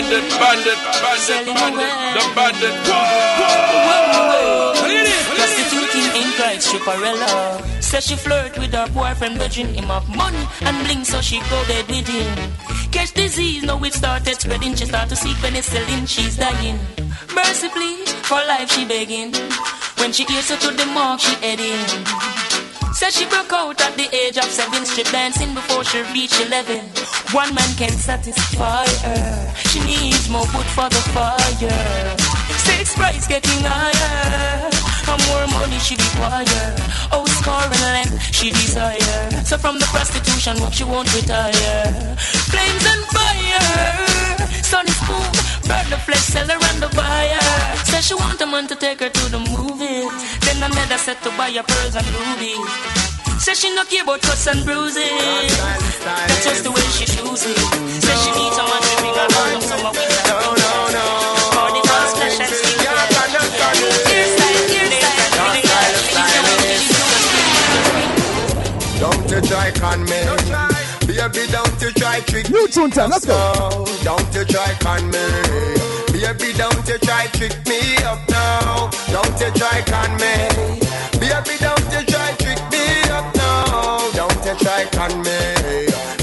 bandit, bandit, bandit, bandit, the bandit. Prostituting in Christ, Stripperella. Says she flirt with her boyfriend, virgin him of money and bling, so she go dead with him. Catch disease, now it started spreading. She start to see penicillin, she's dying. Mercy, please, for life she begging. When she gets her to the mark, she heading. Says she broke out at the age of seven, strip dancing before she reached eleven. One man can satisfy her. She needs more wood for the fire. Six price getting higher. And more money she require. Oh, score and length she desire. So from the prostitution, what she won't retire. Flames and fire. Sun is cool. Burn the flesh, sell her and the buyer. Says she want a man to take her to the movies. Then another set to buy her pearls and rubies. Says she no care about cuts and bruises. That's just the way she chooses. Says she needs someone to bring her home from summer winter. No, no, no. Carnival splash and skin. Don't you try con me. Baby, don't you try trick me. New tune time, let's go. No, don't you try con me. Baby, don't you try trick me up now. Don't you try con me. Baby, don't you try trick me up now. Don't you try con me.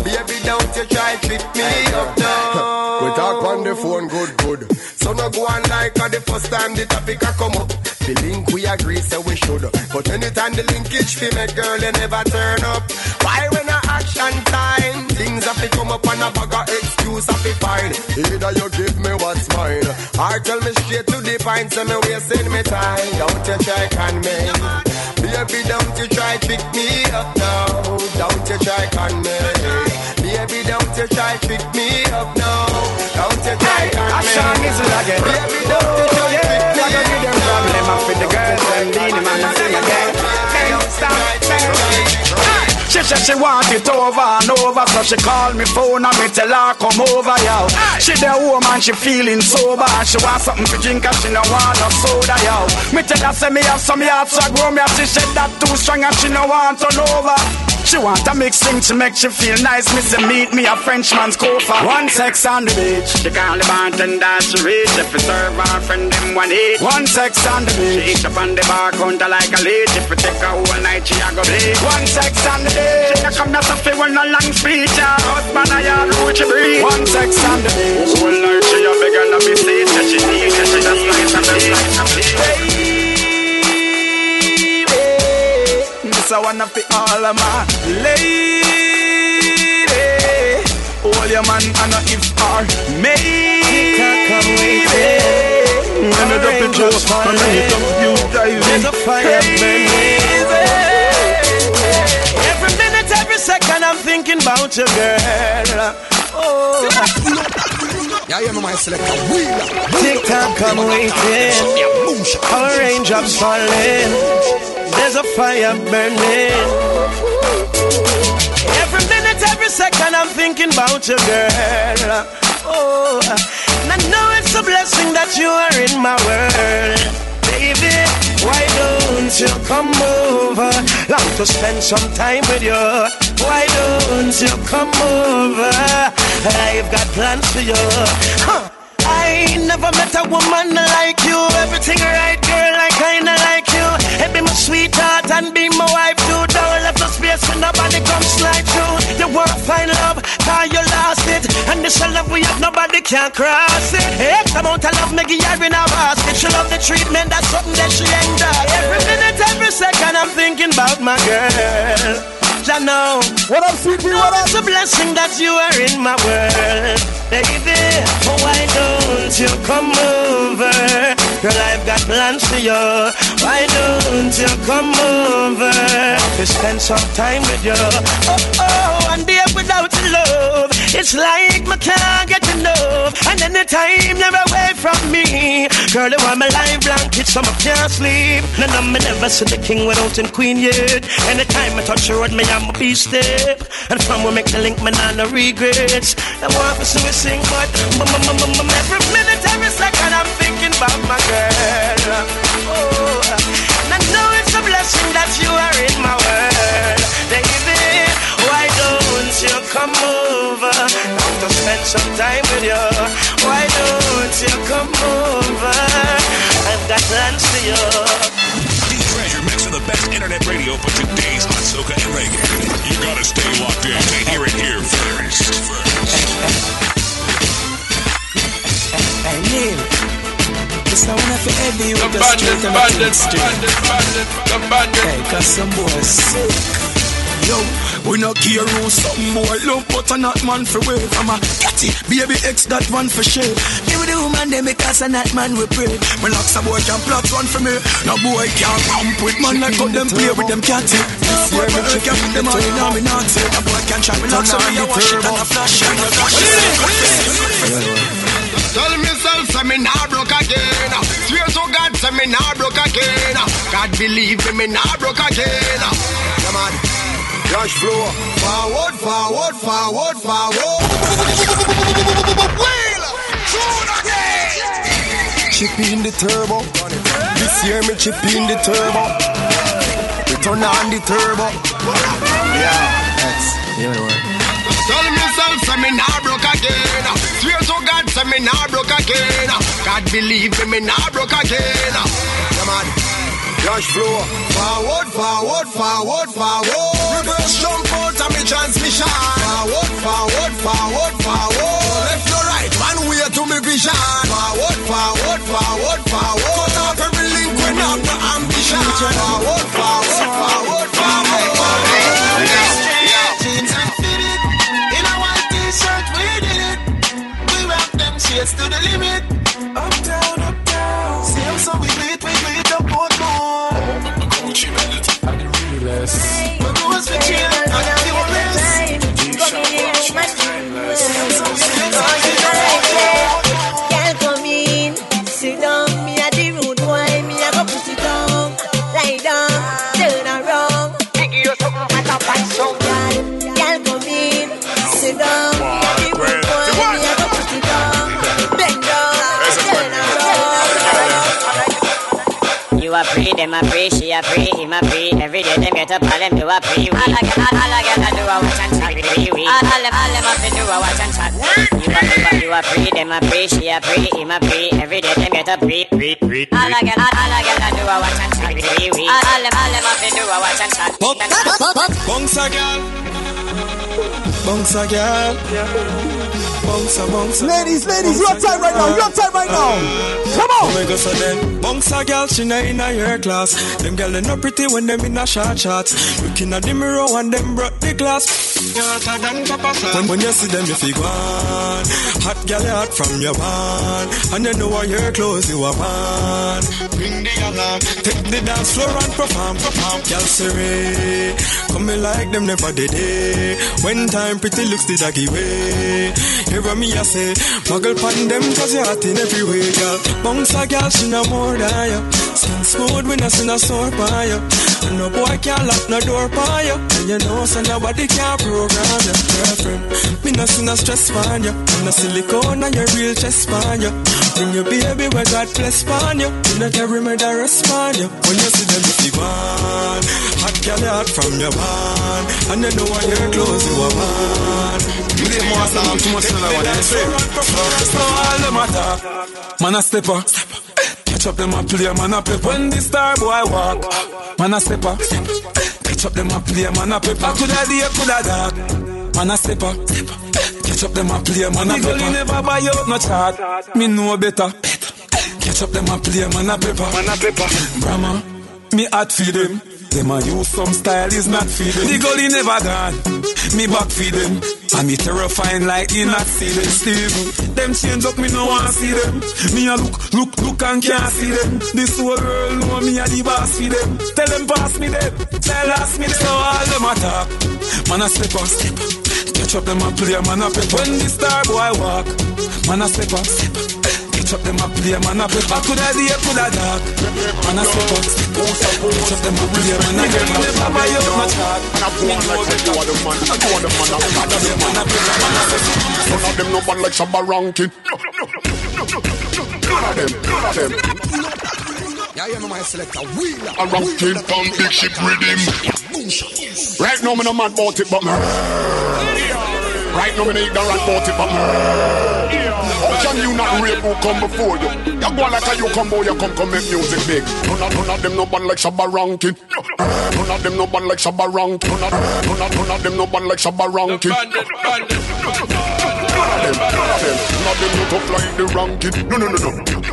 Baby, don't you try trick me up now. we talk on the phone, good, good. So no go on like uh, the first time the topic a come up. The link we agree say we should. But anytime the linkage fi make girl you never turn up. Why when a action time? Things have to come up and a bag of excuse have to find. Either you give me what's mine, or tell me straight to the point, so me wasting me time. Don't you try con me. Baby, don't you try pick me up now. Don't you try con me. Baby, don't you try pick me up now. Don't you try con me. Action is again. Baby, don't you try trick me I gonna give them problem up with the girls and lean man sing again. Can't stop. She said she want it over and over, so she call me phone and me tell her come over, yo. She the woman, she feeling sober, and she want something to drink and she no want no soda, yo. Me tell her say me have some yards, so I grow me, she said that too strong and she no want turn over. She want a mix thing to make she feel nice. Me say meet me a Frenchman's cofa. One sex on the beach. She call the bartender she reach. If you serve her friend them one eat. One sex on the beach. She eat up on the bar counter like a leech. If you take her whole night she a go bleed. One sex on the beach. She a come so fi one no long speech. Her husband a yard root she breathe. One sex on the beach. Whole night she a beg and a beseech. She she need she just like some bleach. This I wanna fi all of my lady. All your man and a if or maybe. When I drop it low, and when you come, you a fire crazy. Every minute, every second, I'm thinking about you, girl. Oh, Yeah, you know my selector. Tick tock, I'm waiting. Our raindrops falling. There's a fire burning. Every minute, every second, I'm thinking about you, girl. Oh, and I know it's a blessing that you are in my world. Baby, why don't you come over? Long to spend some time with you. Why don't you come over? I've got plans for you. Huh. I never met a woman like you. Everything right, girl, I kinda like you. Hey, be my sweetheart and be my wife no when nobody come slide through. You want to find love, cause you lost it. And this love we have, nobody can cross it. X amount of love, make her in a basket. She love the treatment, that's something that she enjoy. Every minute, every second, I'm thinking about my girl. I know. What up, CP? What up? It's a blessing that you are in my world, baby. Oh, why don't you come over? Girl, I've got plans for you. Why don't you come over to spend some time with you? Oh, oh, one day without love, it's like me can't get enough. And anytime you're girl, you are my life blanket, so I can't sleep. None of me never see the king without him queen yet. Anytime I touch your road, me I'm a beast step. And from we make the link, man, I no regrets. I want to see we sing, but every minute, every second, I'm thinking about my girl. Oh, and I know it's a blessing that you are in my world, baby. Why don't you come over? Come to spend spend some time with you. Why don't you come over? Got plans for you. The best internet radio for today's hot soca and reggae. You gotta stay locked in to hear it here first. Hey, Neil. This I wanna for The with the bandit, and the bandit, street. bandit, bandit, the bandit. Hey, cause some boys sick. Yo, we no care who some boy love, but a not man for wave. I'm a get it, baby X that one for share. Me the woman them because a not man we pray. Me locks a boy can plot one for me. No boy can't ramp with man like cut them play with them cat it. This year me check out them all in now me not say. No boy can try me locks so me a wash it and a flash and a flash it. Tell myself, say me nah broke again. Swear to God, say me nah broke again. God believe me, me nah broke again. Come on. Cash flow. Forward, forward, forward, forward. Wheel! Tune again! Chip in the turbo. This year me chip in the turbo. We turn on the turbo. Yeah, that's Tell myself, say me nah broke again. Swear to God, say me nah broke again. God believe me, me nah broke again. Come on. Cash flow. Forward, forward, forward, forward. Reverse jump out of me transmission. Forward, forward, forward, forward. Left to right, one way to me vision. Forward, forward, forward, forward. Cut off every link when have no ambition. Forward, forward, forward, forward. Jeans them a free, she a free, him a free. Every day them get up, all them do a free. All I get, all I get, I do a watch and chat with we we. All all them, all them up to do a watch and chat. You are, you are, you are free, them a free, she a free, him a free. Every day them get up, free, free, free. All I get, all, all I get, I do a watch and chat with we we. All all them, all them up to do a watch and chat. Bounce a girl. Bounce a girl. Bounce a, bounce a. Ladies, ladies, your time right now, your time right now. Come on. Oh my God, so then Bounce a girl, she not in a your class. Them girl they not pretty when them in a short shorts. Looking at the mirror and them broke the glass. When, when you see them, you feel gone. Hot girl, you hot from your band. And you know what your clothes you are on Bring the alarm Take the dance floor and perform, perform. Girl, siree Coming like them never did it. When time pretty looks the doggy way Hear me I say Muggle pan them cause you're hot in every way, girl Bounce a girl, she no more than you Skin smooth when I see no sore by you And no boy can't lock no door by you And you know so nobody can program your girlfriend Me no see no stress on you And no silicone on your real chest on you Bring your baby where God bless on you You not carry rest on you When you see them you want Hot girl hot from your band And you know what your clothes you are on You the most too much I So all them attack Man a stepper. Catch up them a play, man a pepper. When the star boy walk, man a stepper. Catch up them a play, man a pepper. Coulda day, coulda dark, man a stepper. Catch up them a play, man a pepper. The girl never buy out no chart. Me know better. Catch up them a play, man a pepper. Man a pepper. Brahma, me hot for them. Them a use some style is not feed them. The gully never gone. Me back feed them. And me terrifying like you not see them. Steve, them change up, me no want see them. Me a look, look, look and can't see them. This whole world know me a the boss for them. Tell them pass me them. Tell us me them. So all them attack. Man a step on step. Catch up them a play, man a pep. When the star boy walk, man a step on step. Catch up them a play, man a. I coulda day, coulda dark. Man a step on step. Catch up them a play, man a pep. Never buy out no chart. And I go on like say you are the man, I go on the man, I'm not the man. None of them no bad like Shabba Rankin. None of them, none of them. Yeah, you know my selector, wheeler. A ranking from big ship rhythm. Right now, me no mad about it, but. Right now, me no ignorant about it, but how can you not rape who come before you? You go like a you come boy, you come come make music big. None of, none of them no like Shabba Rankin. None of them no like Shabba Rankin. None of, none of, none of them no bad like Shabba Rankin. None of them, none of them, none of them no tough like the ranking. No, no, no, no.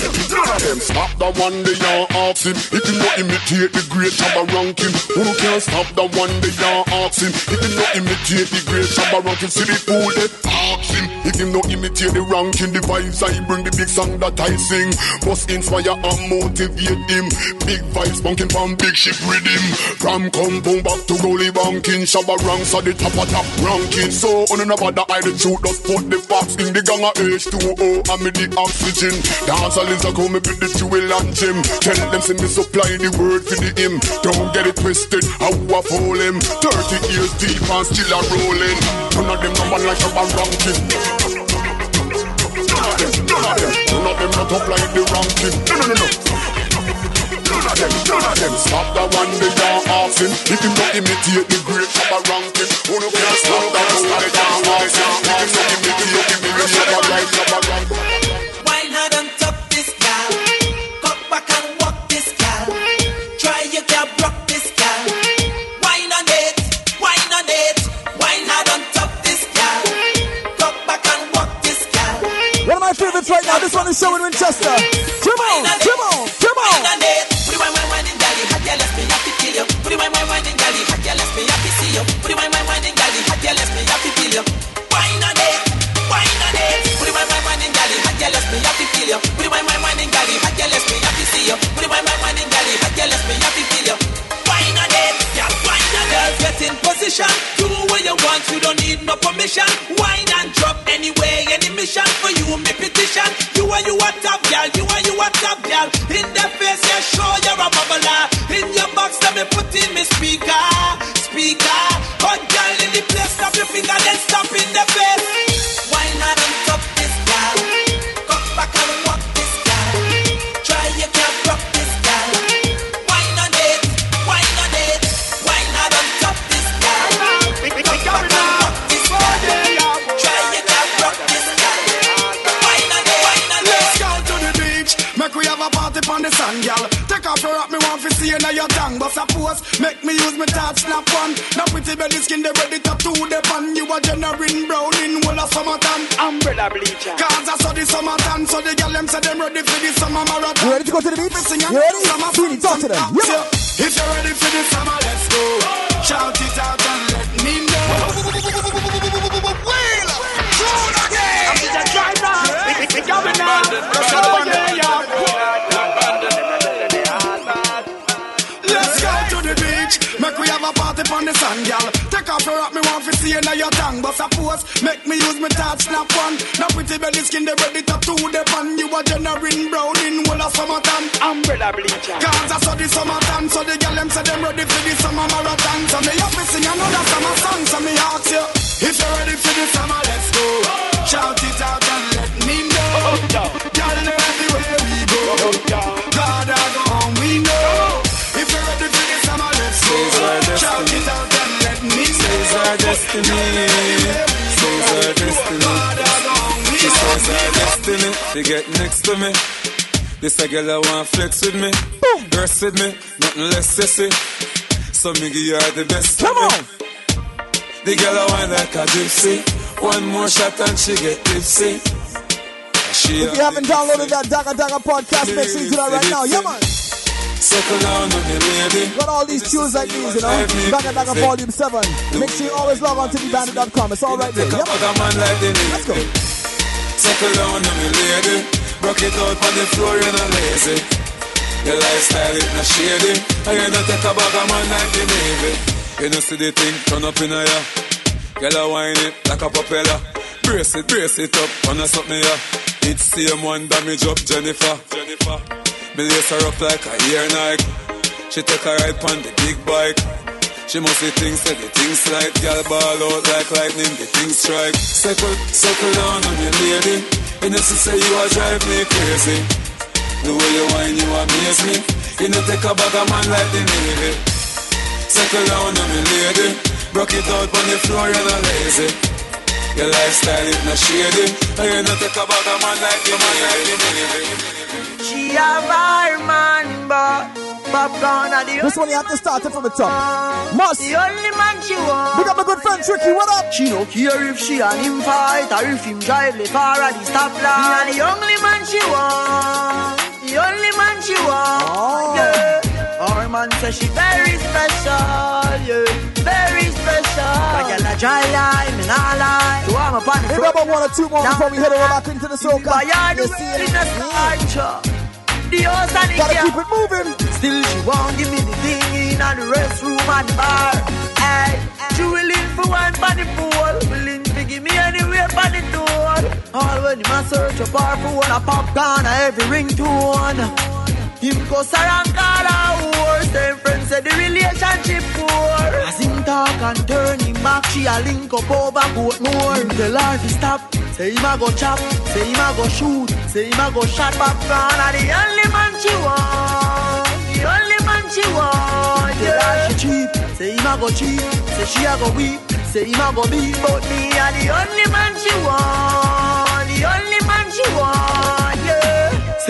Them stop the one they are ask If you not imitate the great Shabba ranking. Who can stop the one they are ask If you not imitate the great Shabba ranking. See the fool they him If you not imitate the ranking The vibes I bring the big song that I sing. Must inspire and motivate him. Big vibes bunking from big ship rhythm From compound back to goalie banking. Shabba ranks at the top of top ranking. So on another the I the truth Just put the facts in the gang of H2O And me the oxygen. Dance a lizard me with the jewel and gem. Tell them see me supply the word for the him Don't get it twisted, I fool him. 30 years deep and still a rolling. None of them no man like Shabba ranking none of them not up like the ranking No, no, no, no. None of them, none of them. Stop the one they are asking. If you not imitate the great Shabba ranking ready for the summer marathon. So me to sing another summer song, so me ask you. If you're ready for the summer, let's go. Shout it out and let me know. Girl, everywhere we go. God, I go home, we know. If you're ready for the summer, let's go. Shout it out and let me know. Says our destiny. Says our destiny. She says our destiny. They get next to me. This a girl I want flex with me. Rest with me. Nothing less sissy. So me give her the best. Come on. The girl I want like a gypsy. One more shot and she get tipsy. She If you haven't downloaded that Daga Daga podcast, make sure you do that right now. Yeah, man. Circle down on me, lady. Got all these tunes like these, you know. Daga Daga Volume 7. Make sure you always log on to thebandit.com. It's all right there. Yeah, man Let's go. Circle down on me, lady. Rock it out on the floor, you're not lazy. Your lifestyle is not shady. And you not take a bag of man like the Navy. You know see the thing turn up in a ya. Girl a whine it like a propeller. Brace it, brace it up, on a something ya. It's same one damage up Jennifer. Jennifer. Me lace her up like a ear Nike. She take a ride on the big bike. She must see things, say the things like Girl ball out like lightning, the things strike Circle, circle down on me lady You know she say you are drive me crazy The way you whine, you amaze me You know take a bag of man like the Navy Circle down on me lady Broke it out on the floor, you're not lazy. Your lifestyle is not shady. And you not take about a man like you, man like you. She a fireman, but This one you have to start it from the top. Must. The only man she want. Big up my good friend Tricky, what up? She no care if she and him fight or if him drive the car at the stoplight. Me a the only man she want. The only man she want. Oh. Yeah. Our man say she very special. Yeah. Very special. Like a dry lie, me nah lie. So I'm upon the Maybe about one or two more before we head over back into the soca. But yeah, the You see world it? in a start, The house and Gotta keep it moving. The bar. Hey, she willing for one the pool, willing to give me anywhere the door. All when him a search up her for one a popcorn a every ringtone. Him go around call her whore. Same friends say the relationship poor. As him talk and turn him back, she a link up over boat more. Tell her to stop. Say him a go chop, say him a go shoot, say him a go shot popcorn. And the only man she want, the only man she want. Say him a go cheap, say she a go weep, say him a go beat. But me a the only man she want, the only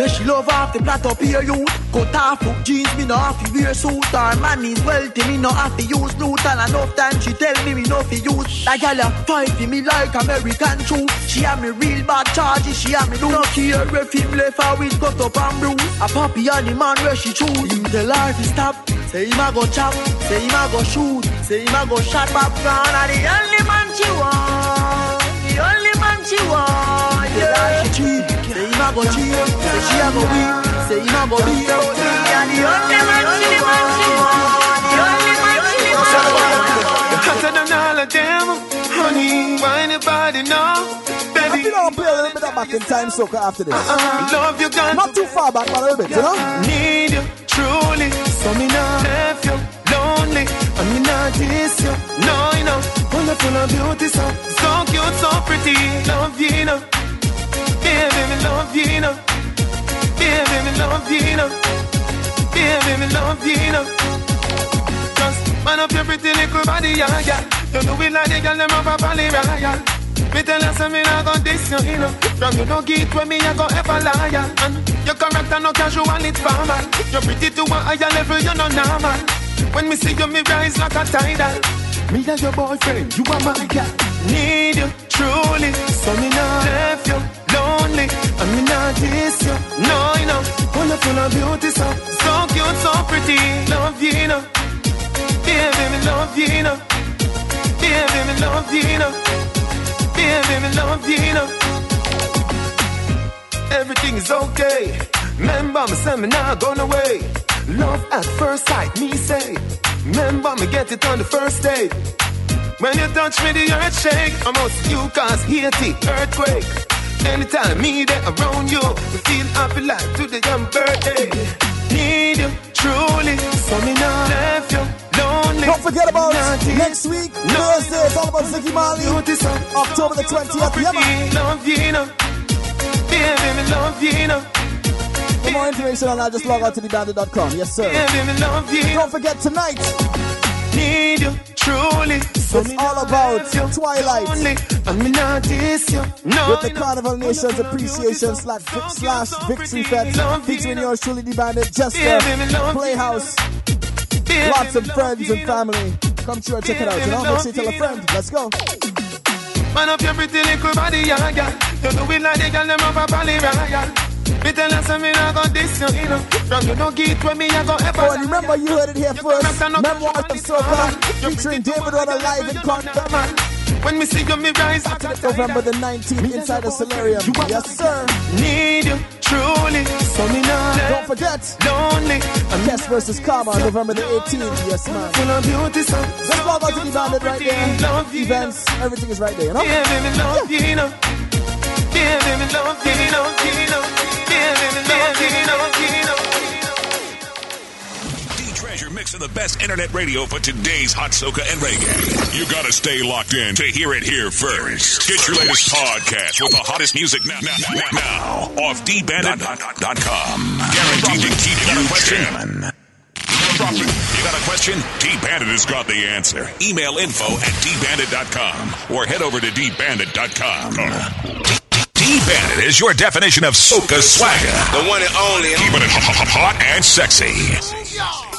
Say she love off the plot up here you Cut off hook jeans, me no have to wear suit. Her man is wealthy, me no have to use And enough time she tell me me no fi use. That gal a fight for me like American true She have me real bad charges, she have me do No care if him left her with cut up and bruise. A puppy and the man where she choose. Him tell her to stop. Say him a go chop, say him a go shoot. Say him a go shot popcorn And the only man she want. The only man she want Yeah, she cheat. Say him a go cheat Say she a go weep Say him a go beat out me And the only man she want she want The only man she want Hotter than all of them, honey. Why anybody know? I Baby, feel I'll play a little bit of back in time soca after this. uh, love you, got Not too far back, but a little bit, you know? need you truly. So me not left you lonely, and me not diss you. No, you know, full of full of beauty, so so cute, so pretty. Love you, you know. Baby, love you, you know. Baby, love you, you know. Baby, love you, you. Just man up your pretty little body, yeah, yeah. You know we like the girl them have a valley royal. Me tell you something I got this, you know. From you no get when me I go ever liar. And your character no casual, it's formal. You're pretty to a higher level, you're no normal. When me see you, me rise like a tidal. Me and your boyfriend, you are my girl. Need you truly, so me not left you lonely, and me not diss you. No, you know, full of beauty, so so cute, so pretty. Love you, you know. Baby, me love you, you know. Baby, me love you, you know. Baby, me love you, you know. Everything is okay. Remember me say me not gone away. Love at first sight, me say. Remember me get it on the first date. When you touch me, the earth shake. I'm out you cause Haiti, earthquake. Anytime me there around you, we feel happy like today your birthday. Eh. Need you truly, so me not left you lonely. Don't forget about Not next week, Thursday. It's all about Ziggy Marley. October the 20th. Yeah, man. Love you, you know. Baby, me love you, you know. For more information on that, just log on to thebandit.com. Yes, sir. Baby, me love you. Don't forget tonight. Need you truly. So It's all about Twilight. Only, and me not diss you. No, With the Carnival Nations Appreciation slash, slash Victory Fest featuring yours truly, the bandit, Jester, Playhouse, lots of friends and family. Come through and check it out, you know? Make sure you tell a friend. Let's go. Man up your pretty little body, yeah, yeah. You do it like the girl them have a valley royal. Me tell you something, I got this, you know. From you don't get when me, I go ever. Oh, remember, you heard it here first. Memoirs of Soca featuring David Rudder live in concert. When me see you, me rise up. November the 19th inside the Solarium. Yes, sir. Need you truly, so me not Don't forget. lonely. I'm Test versus Karma, November the 18th. Yes, man. full of beauty, so Just log on to the bandit right there. Love you, Events, everything is right there, you know? Yeah, baby, love you, you know. Yeah, baby, love you, know. Yeah, baby, love you know, you know mix of the best internet radio for today's hot soca and reggae. You gotta stay locked in to hear it here first. Get your latest podcast with the hottest music now, now, now, now off dbandit.com. Guaranteed to keep you jamming. You got a question? D-Bandit has got the answer. Email info at dbandit.com or head over to dbandit.com. Steve Bannon is your definition of soca swagger. The one and only. Keeping it hot and sexy.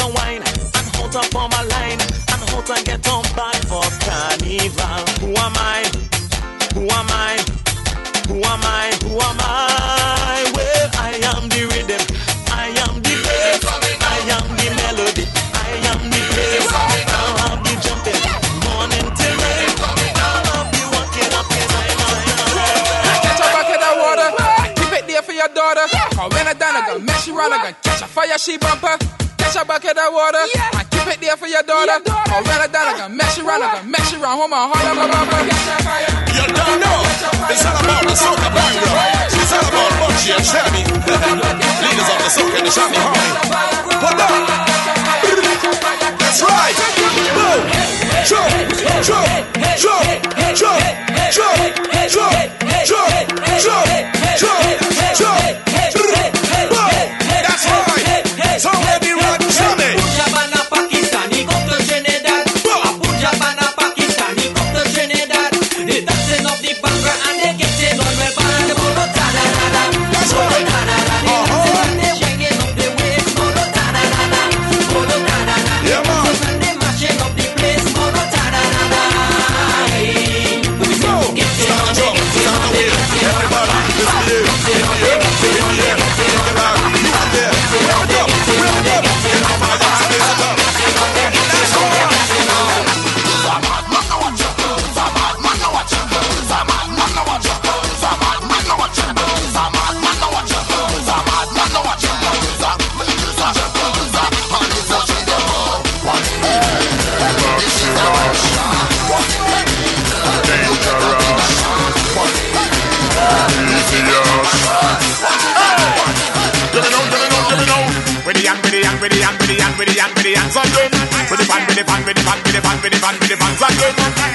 the wine and hold up on my line and hold and get on back for carnival. Who am I? Who am I? Who am I? Who am I? Well, I am the rhythm. I am the bass. I am the melody. I am the bass. I'll have jumping morning till night. I'll have the walking up in my. Catch a bucket of water. Keep it there for your daughter. Cause when I done, I gonna make she run. I gonna catch a fire, she bumper. Catch a bucket of water. Yeah. I keep it there for your daughter. Your daughter. Or rather, that I can mess you around. I can mess you around. Hold on, hold on, hold Catch a fire, You don't know. It's all about the soca bhangra. It's all about Bunchy and Shammy. Leaders of the soca and the Shammy Harmony. Hold on. That's right. Boom. Jump, jump, jump, jump, jump, jump, jump, jump, jump.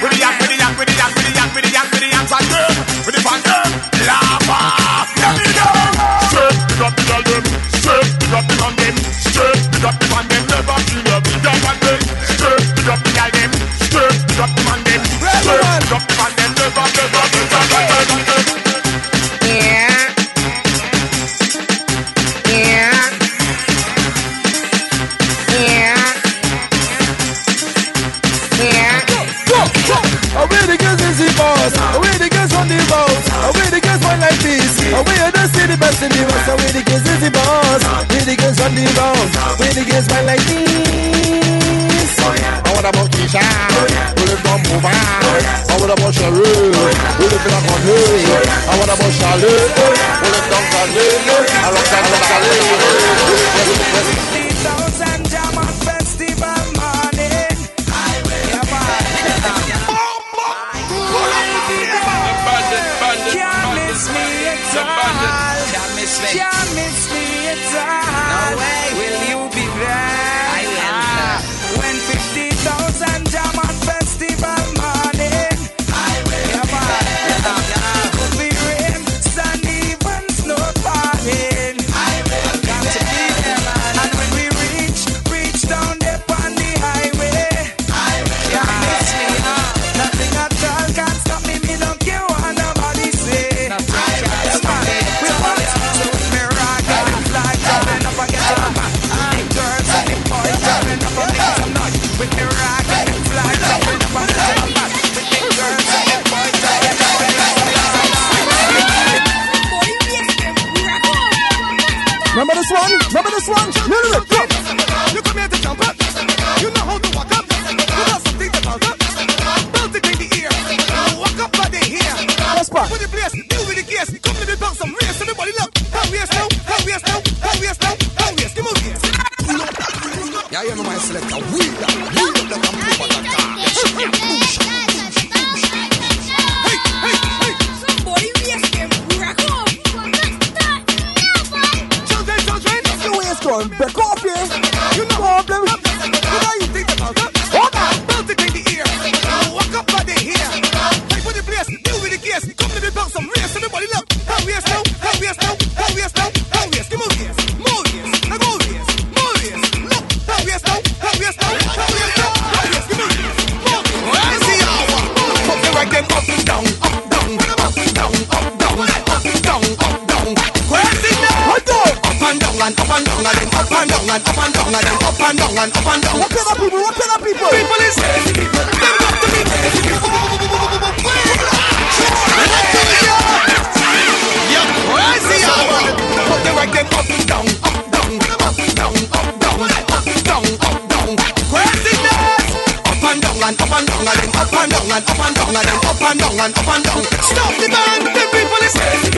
We be Don't back off here. You know how I'm You know you think about that. Hold on. Belt it in the ear. Walk up by the hair. Play with the place. Deal with the case. Come to the bounce. I'm real. So the. Hell yes, no. Hell yes, no. Hell yes, and up and down and up and down and up and down and up and down and up and down. What kind of people? What kind of people? People is crazy to me crazy crazy, up and down, up and down up and down and up and down and up and down up and down up and down. Stop the band. The people is crazy.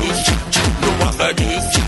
This. No más like this.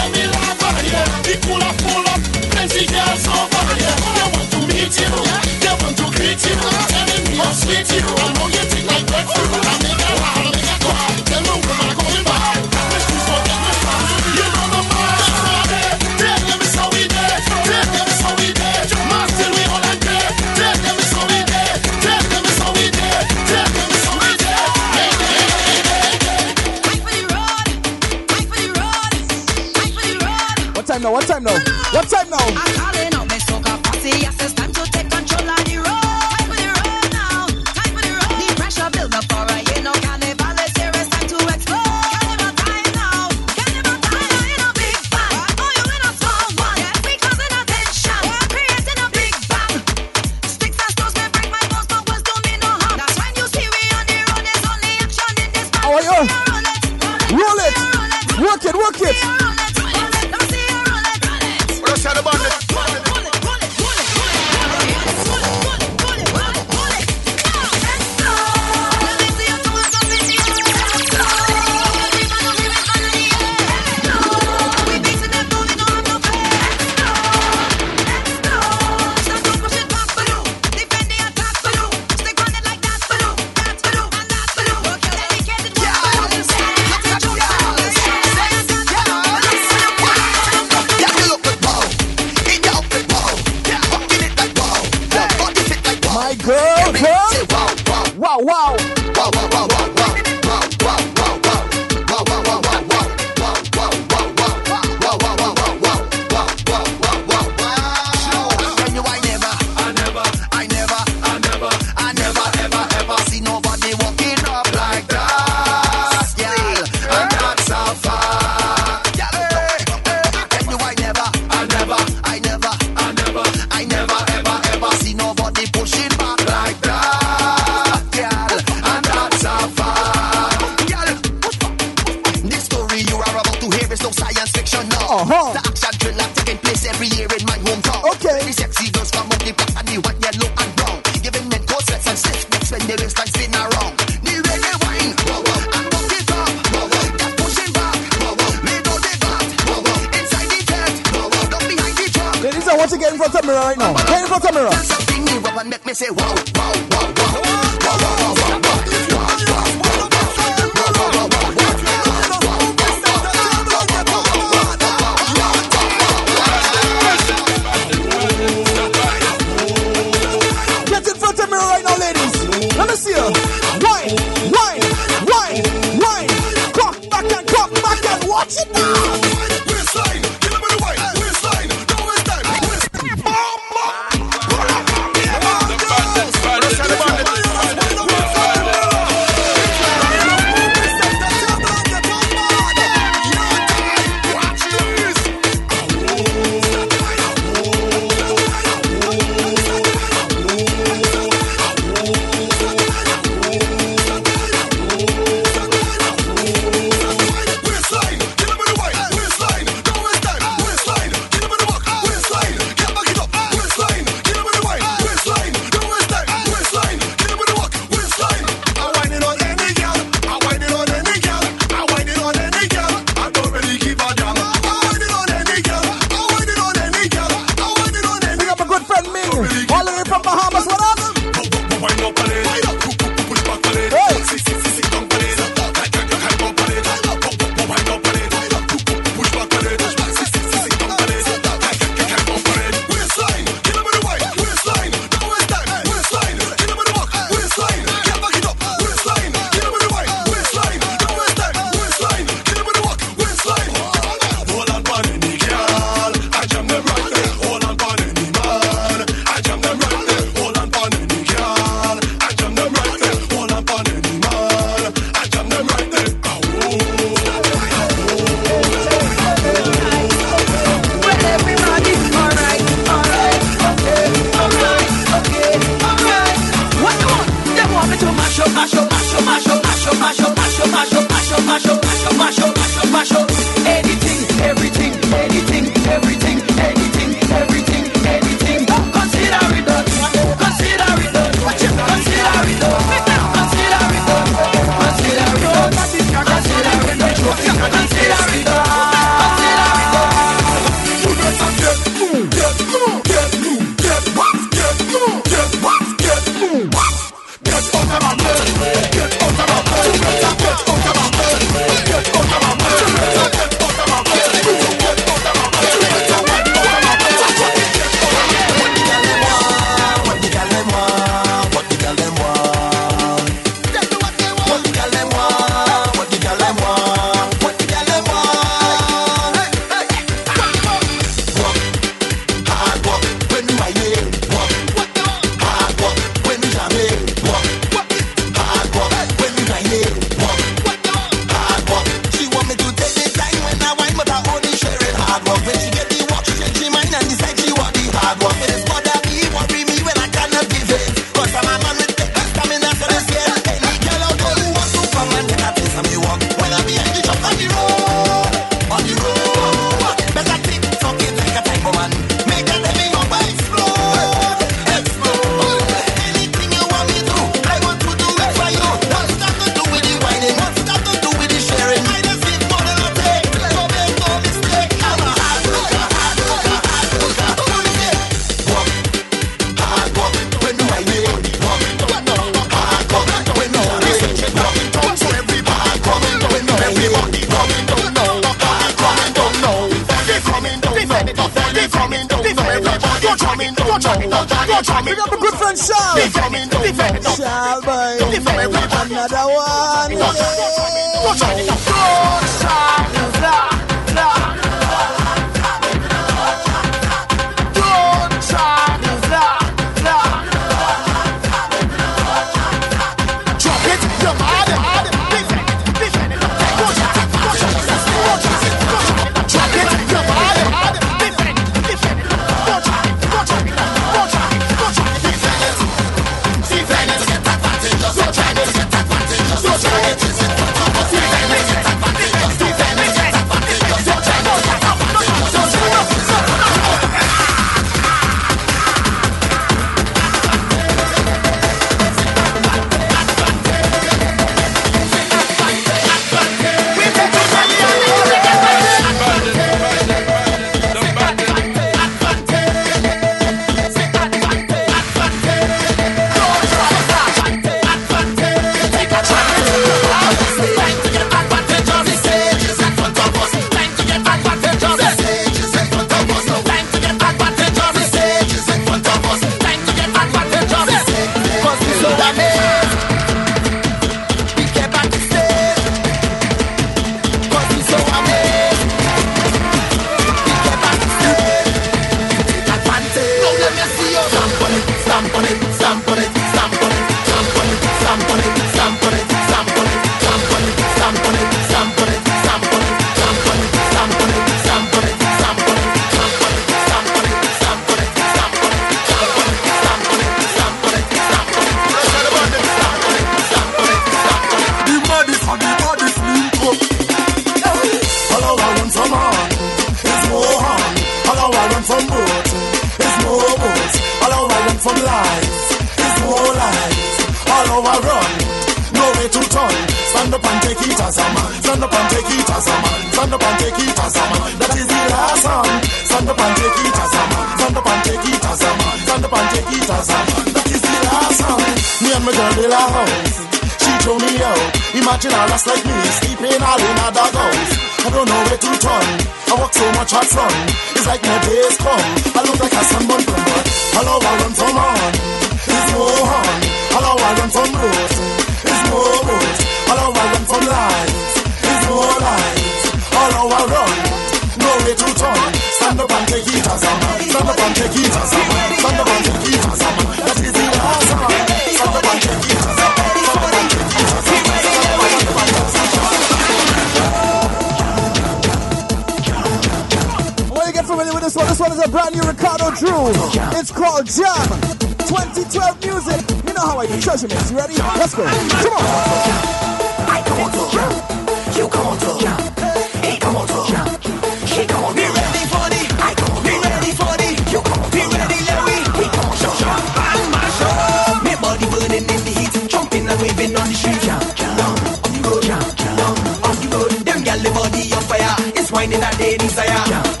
girl, the body on fire. It's winding that day desire.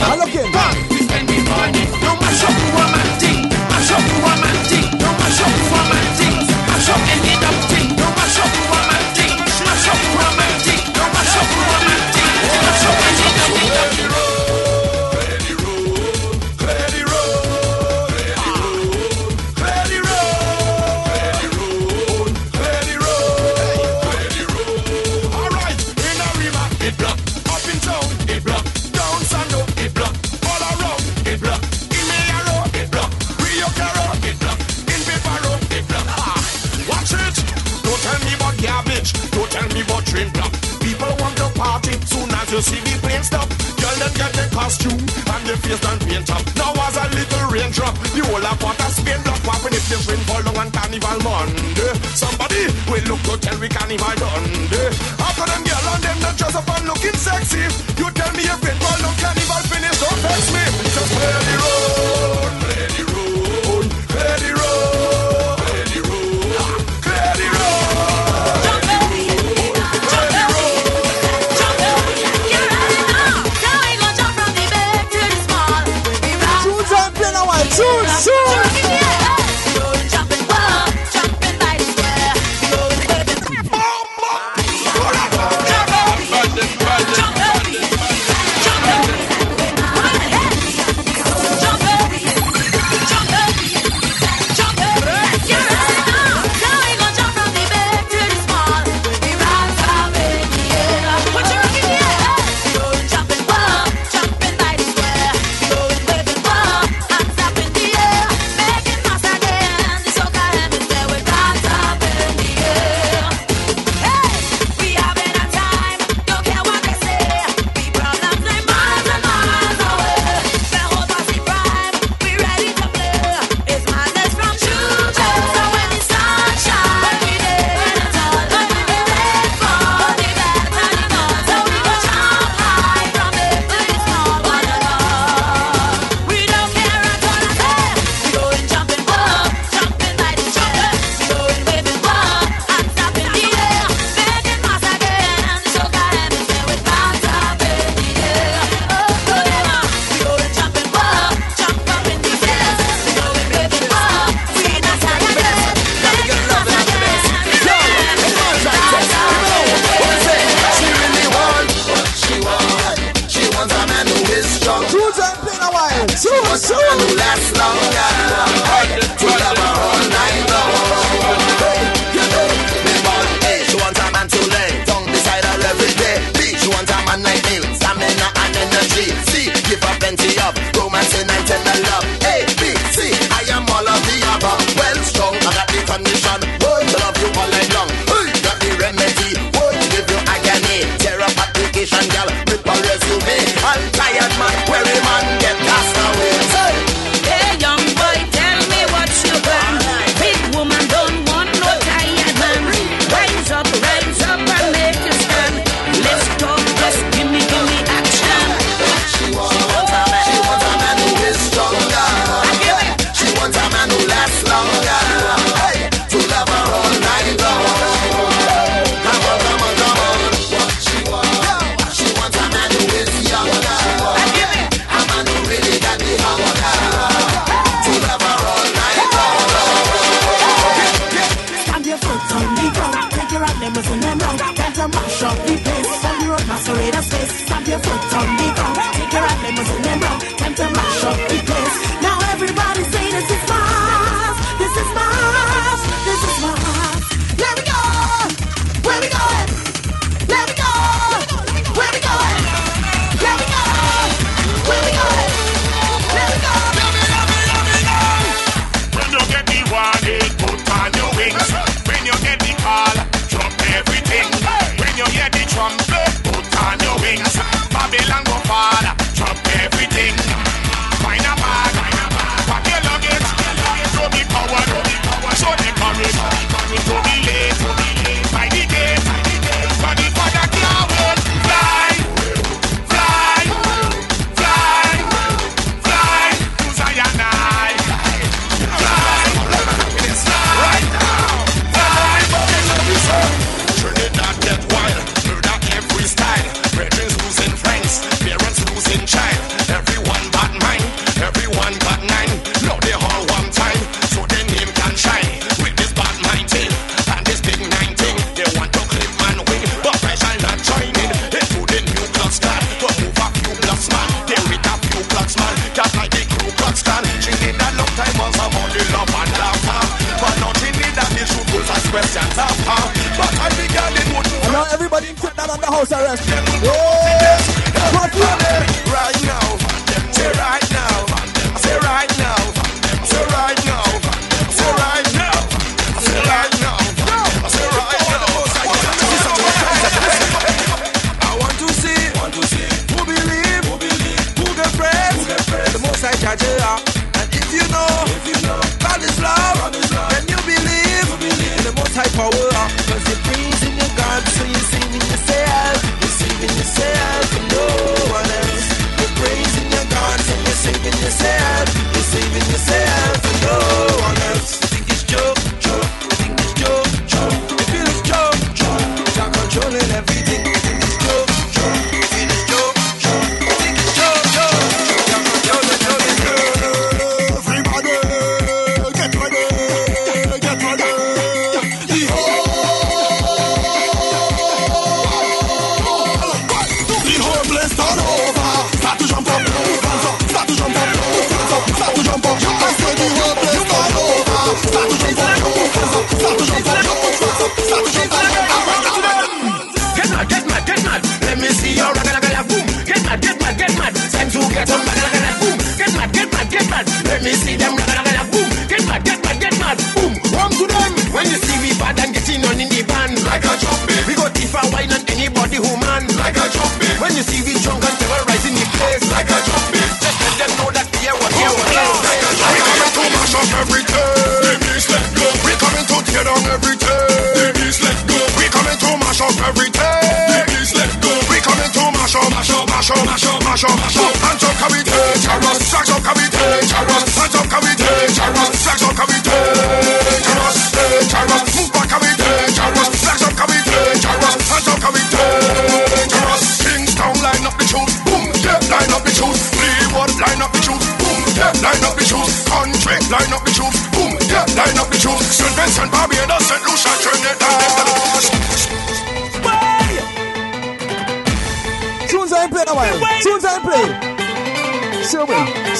I look in. This. No any get the costume and the face and paint up. Now as a little raindrop, the whole of water spin up. What if the rain for long on Carnival Monday? Somebody will look to tell we Carnival done.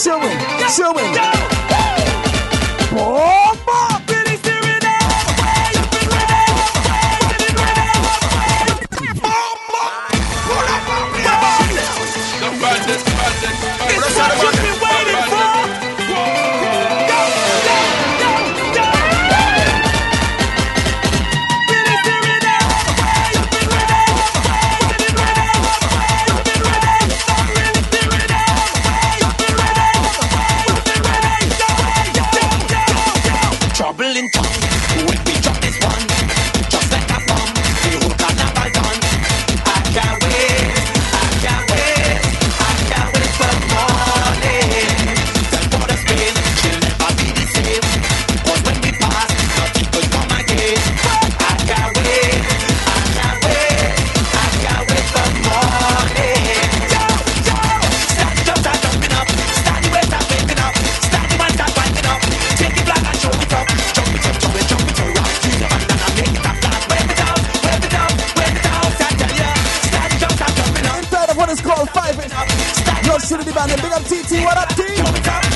chilling, chilling. to the band. Big up TT. What up, T?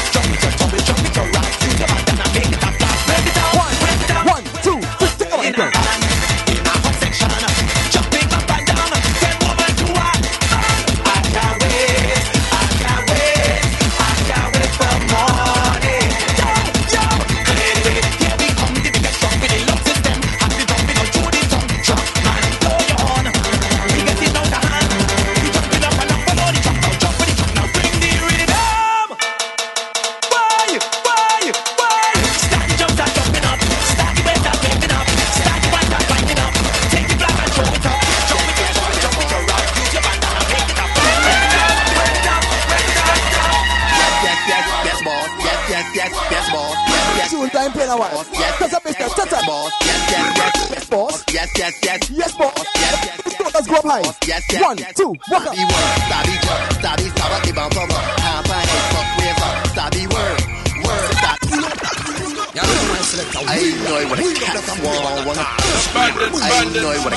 Walk up. Stabby word, stabby word, stabby stabba ibam bumba. Half a head fuck river, stabby word, word stab. I know what a cat want. I know what a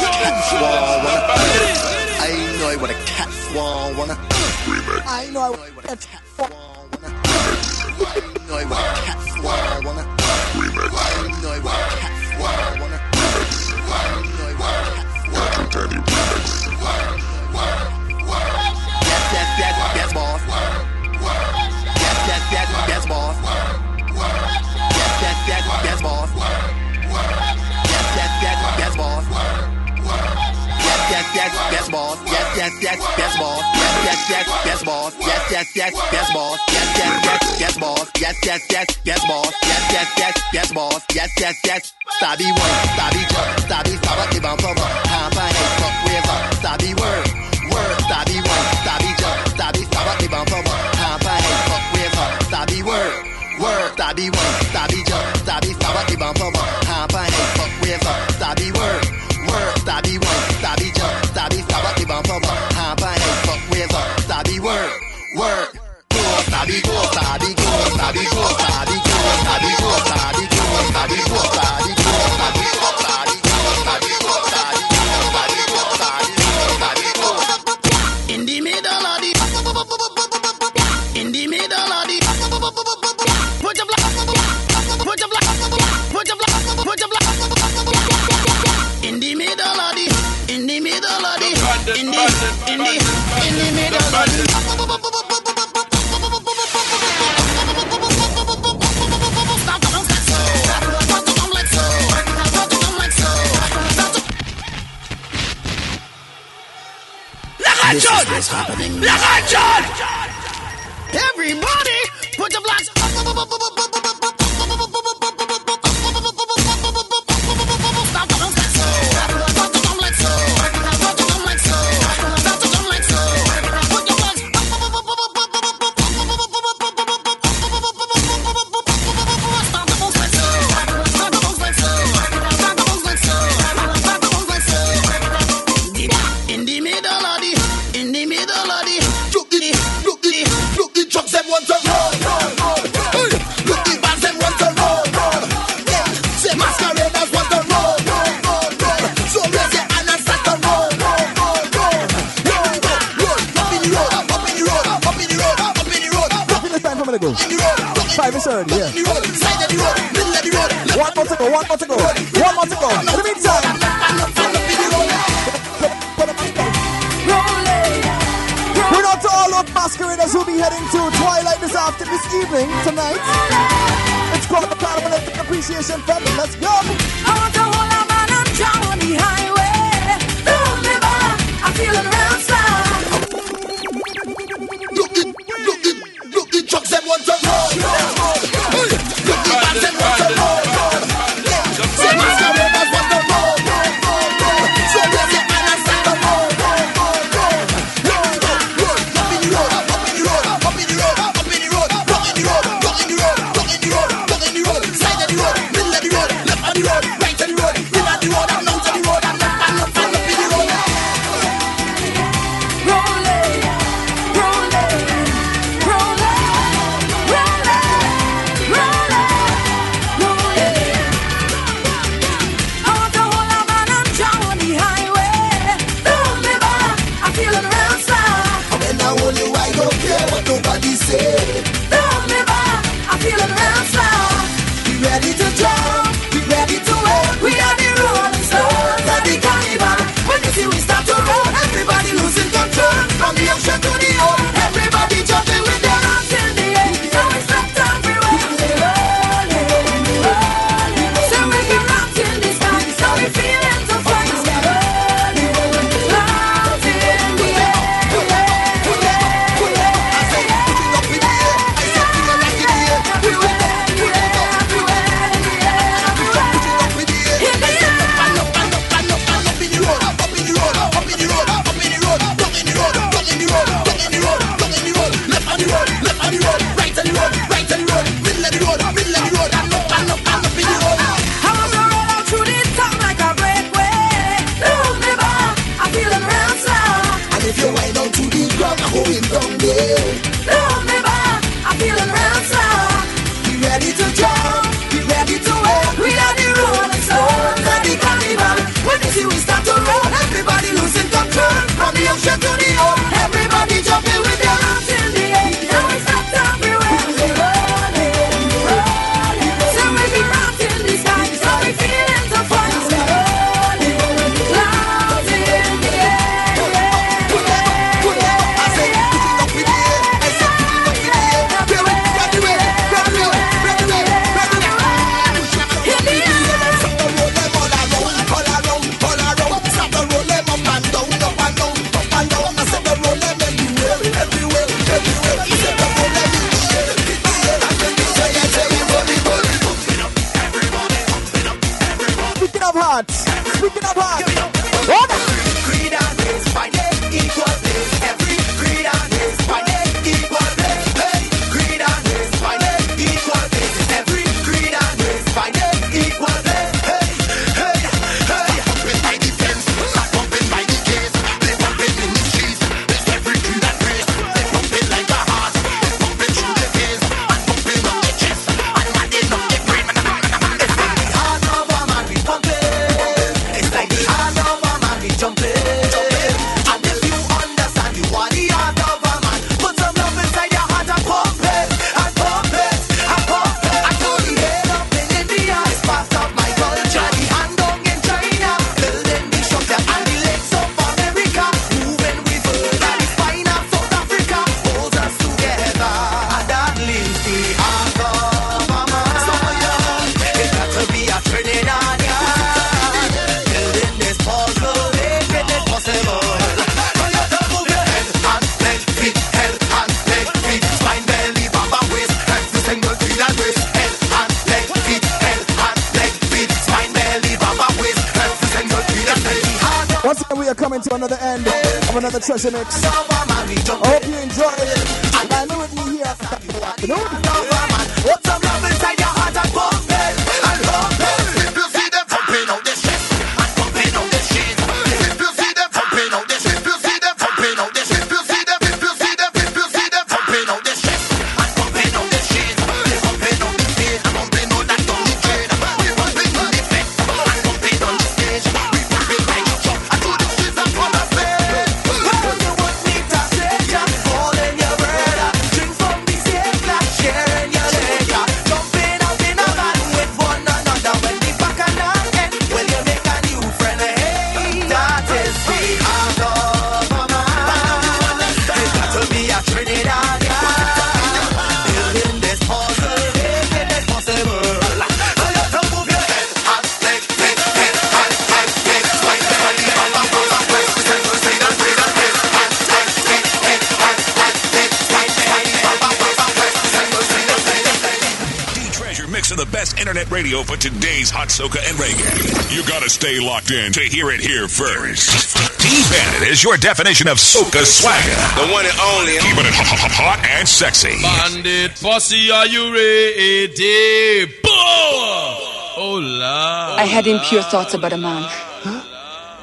radio for today's hot soca and reggae. You gotta stay locked in to hear it here first. D-Bandit is your definition of soca swagger. The one and only. Keeping it hot, hot and sexy. Bandit posse, are you ready? Boom! Oh, la. I had impure thoughts about a man.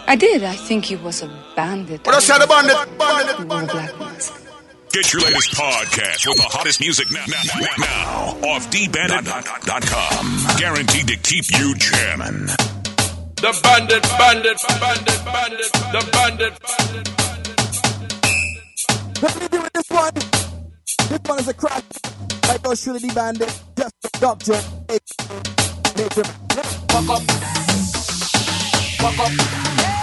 I did. I think he was a bandit. What I say the bandit? Who wore a black mask. Get your latest podcast with the hottest music now, now, now, now off dbandit.com. Guaranteed to keep you jamming. The bandit, bandit, bandit, bandit, the bandit. Let me do it this one. This one is a crack. Like those Trinity Bandit. Just a doctor. Hey, Nature. Walk up. Walk up.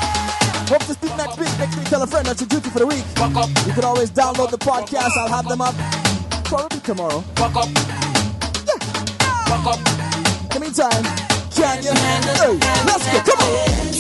Hope to you next week. Next week, tell a friend that's your duty for the week. You can always download the podcast. I'll have them up probably tomorrow. Yeah. In the meantime, can you? Hey, let's go. Come on.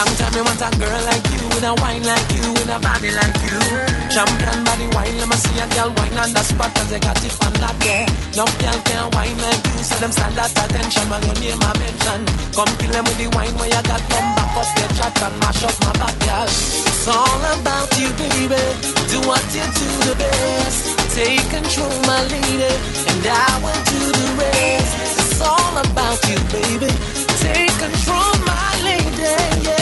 Long time me want a girl like you with a wine like you with a body like you. Champion body wine, let me see a girl wine on the spot 'cause they got it from that there. No girl can wine like you, so them stand at attention when your name I mention. Come kill them with the wine where you got come back up the chat and mash up my back, girl. It's all about you, baby. Do what you do the best. Take control, my lady, and I will do the rest. It's all about you, baby. Take control, my lady. Yeah.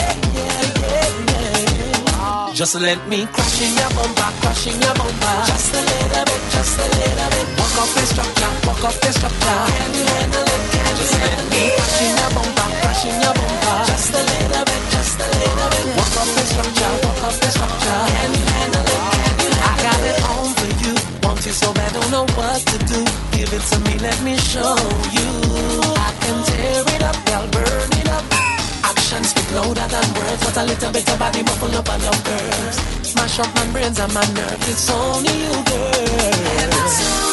Just let me crash in your bumper, crash in your bumper. Just a little bit, just a little bit. Walk off the structure, walk off the structure. Can you handle it? Can you just let me crash in your bumper, crash in your bumper. Just a little bit, just a little bit. Walk off the structure, walk off the structure. Can you handle it? Can you? handle I got it on for you. Want you so bad, don't know what to do. Give it to me, let me show you. I can tear a little bit of body muffle up on your curves. Smash up my brains and my nerves. It's only you, girl.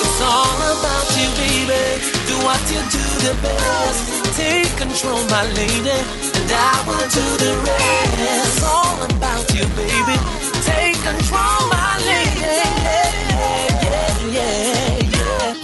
It's all about you, baby. Do what you do the best. Take control, my lady, and I will do the rest. It's all about you, baby. Take control, my lady.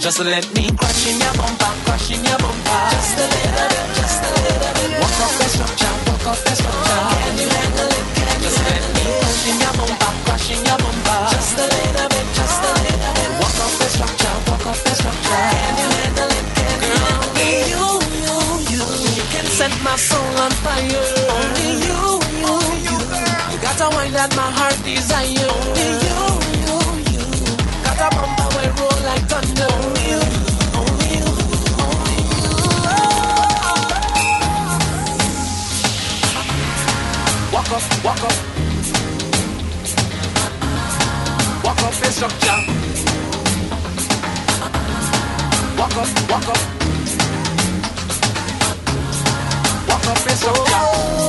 Just let me crash in your bumper, crash in your bumper. Just a little bit, just a little bit. Walk off the structure, walk off the structure. Can you handle it? Can just let me crash in your bumper, crash in your bumper. Just a little bit, just a little bit. Walk off the structure, walk off the structure. Can you handle it? Can you handle it? You, you, you, you can set my soul on fire. Only you, you, you. You got a wine that my heart desire. Only you, you, you. Got a bumper will roll like thunder. Up, walk up. Walk up the structure. Walk up, walk up. Walk up the structure.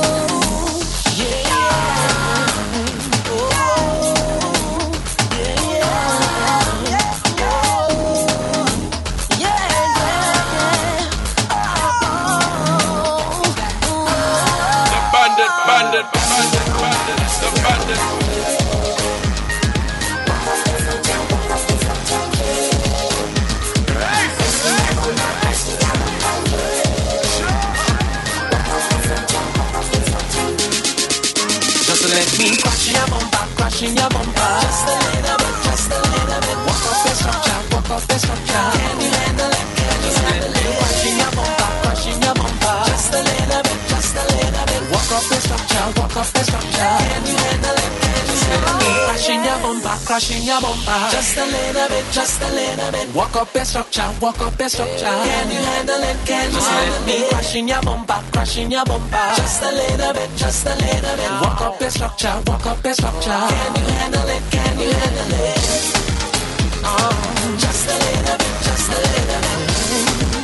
Bumper, crash in your bumper. Just a little bit, just a little bit. Walk up the structure, walk up the structure. Can you handle it? Can you handle it? Crash in your bumper, crash in your bumper. Just a little bit, just a little bit. Walk up the structure, walk up the structure. Can you handle it? Can you handle it? Oh, just a little bit, just a little bit.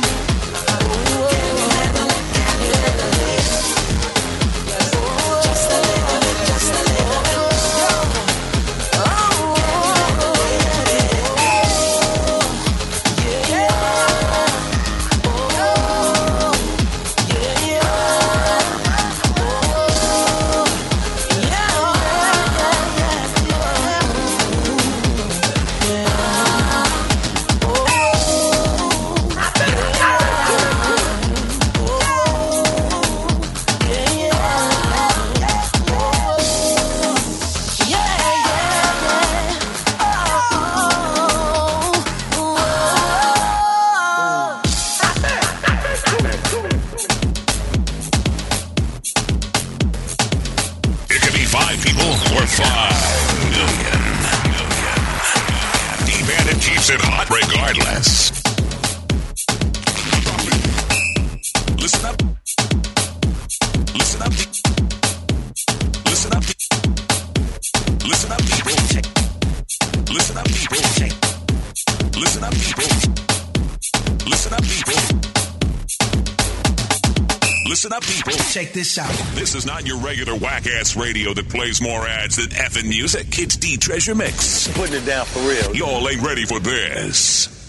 People. Listen up, people. Listen up, people. Check this out. This is not your regular whack ass radio that plays more ads than effing music. It's D Treasure Mix. Putting it down for real. Y'all ain't ready for this.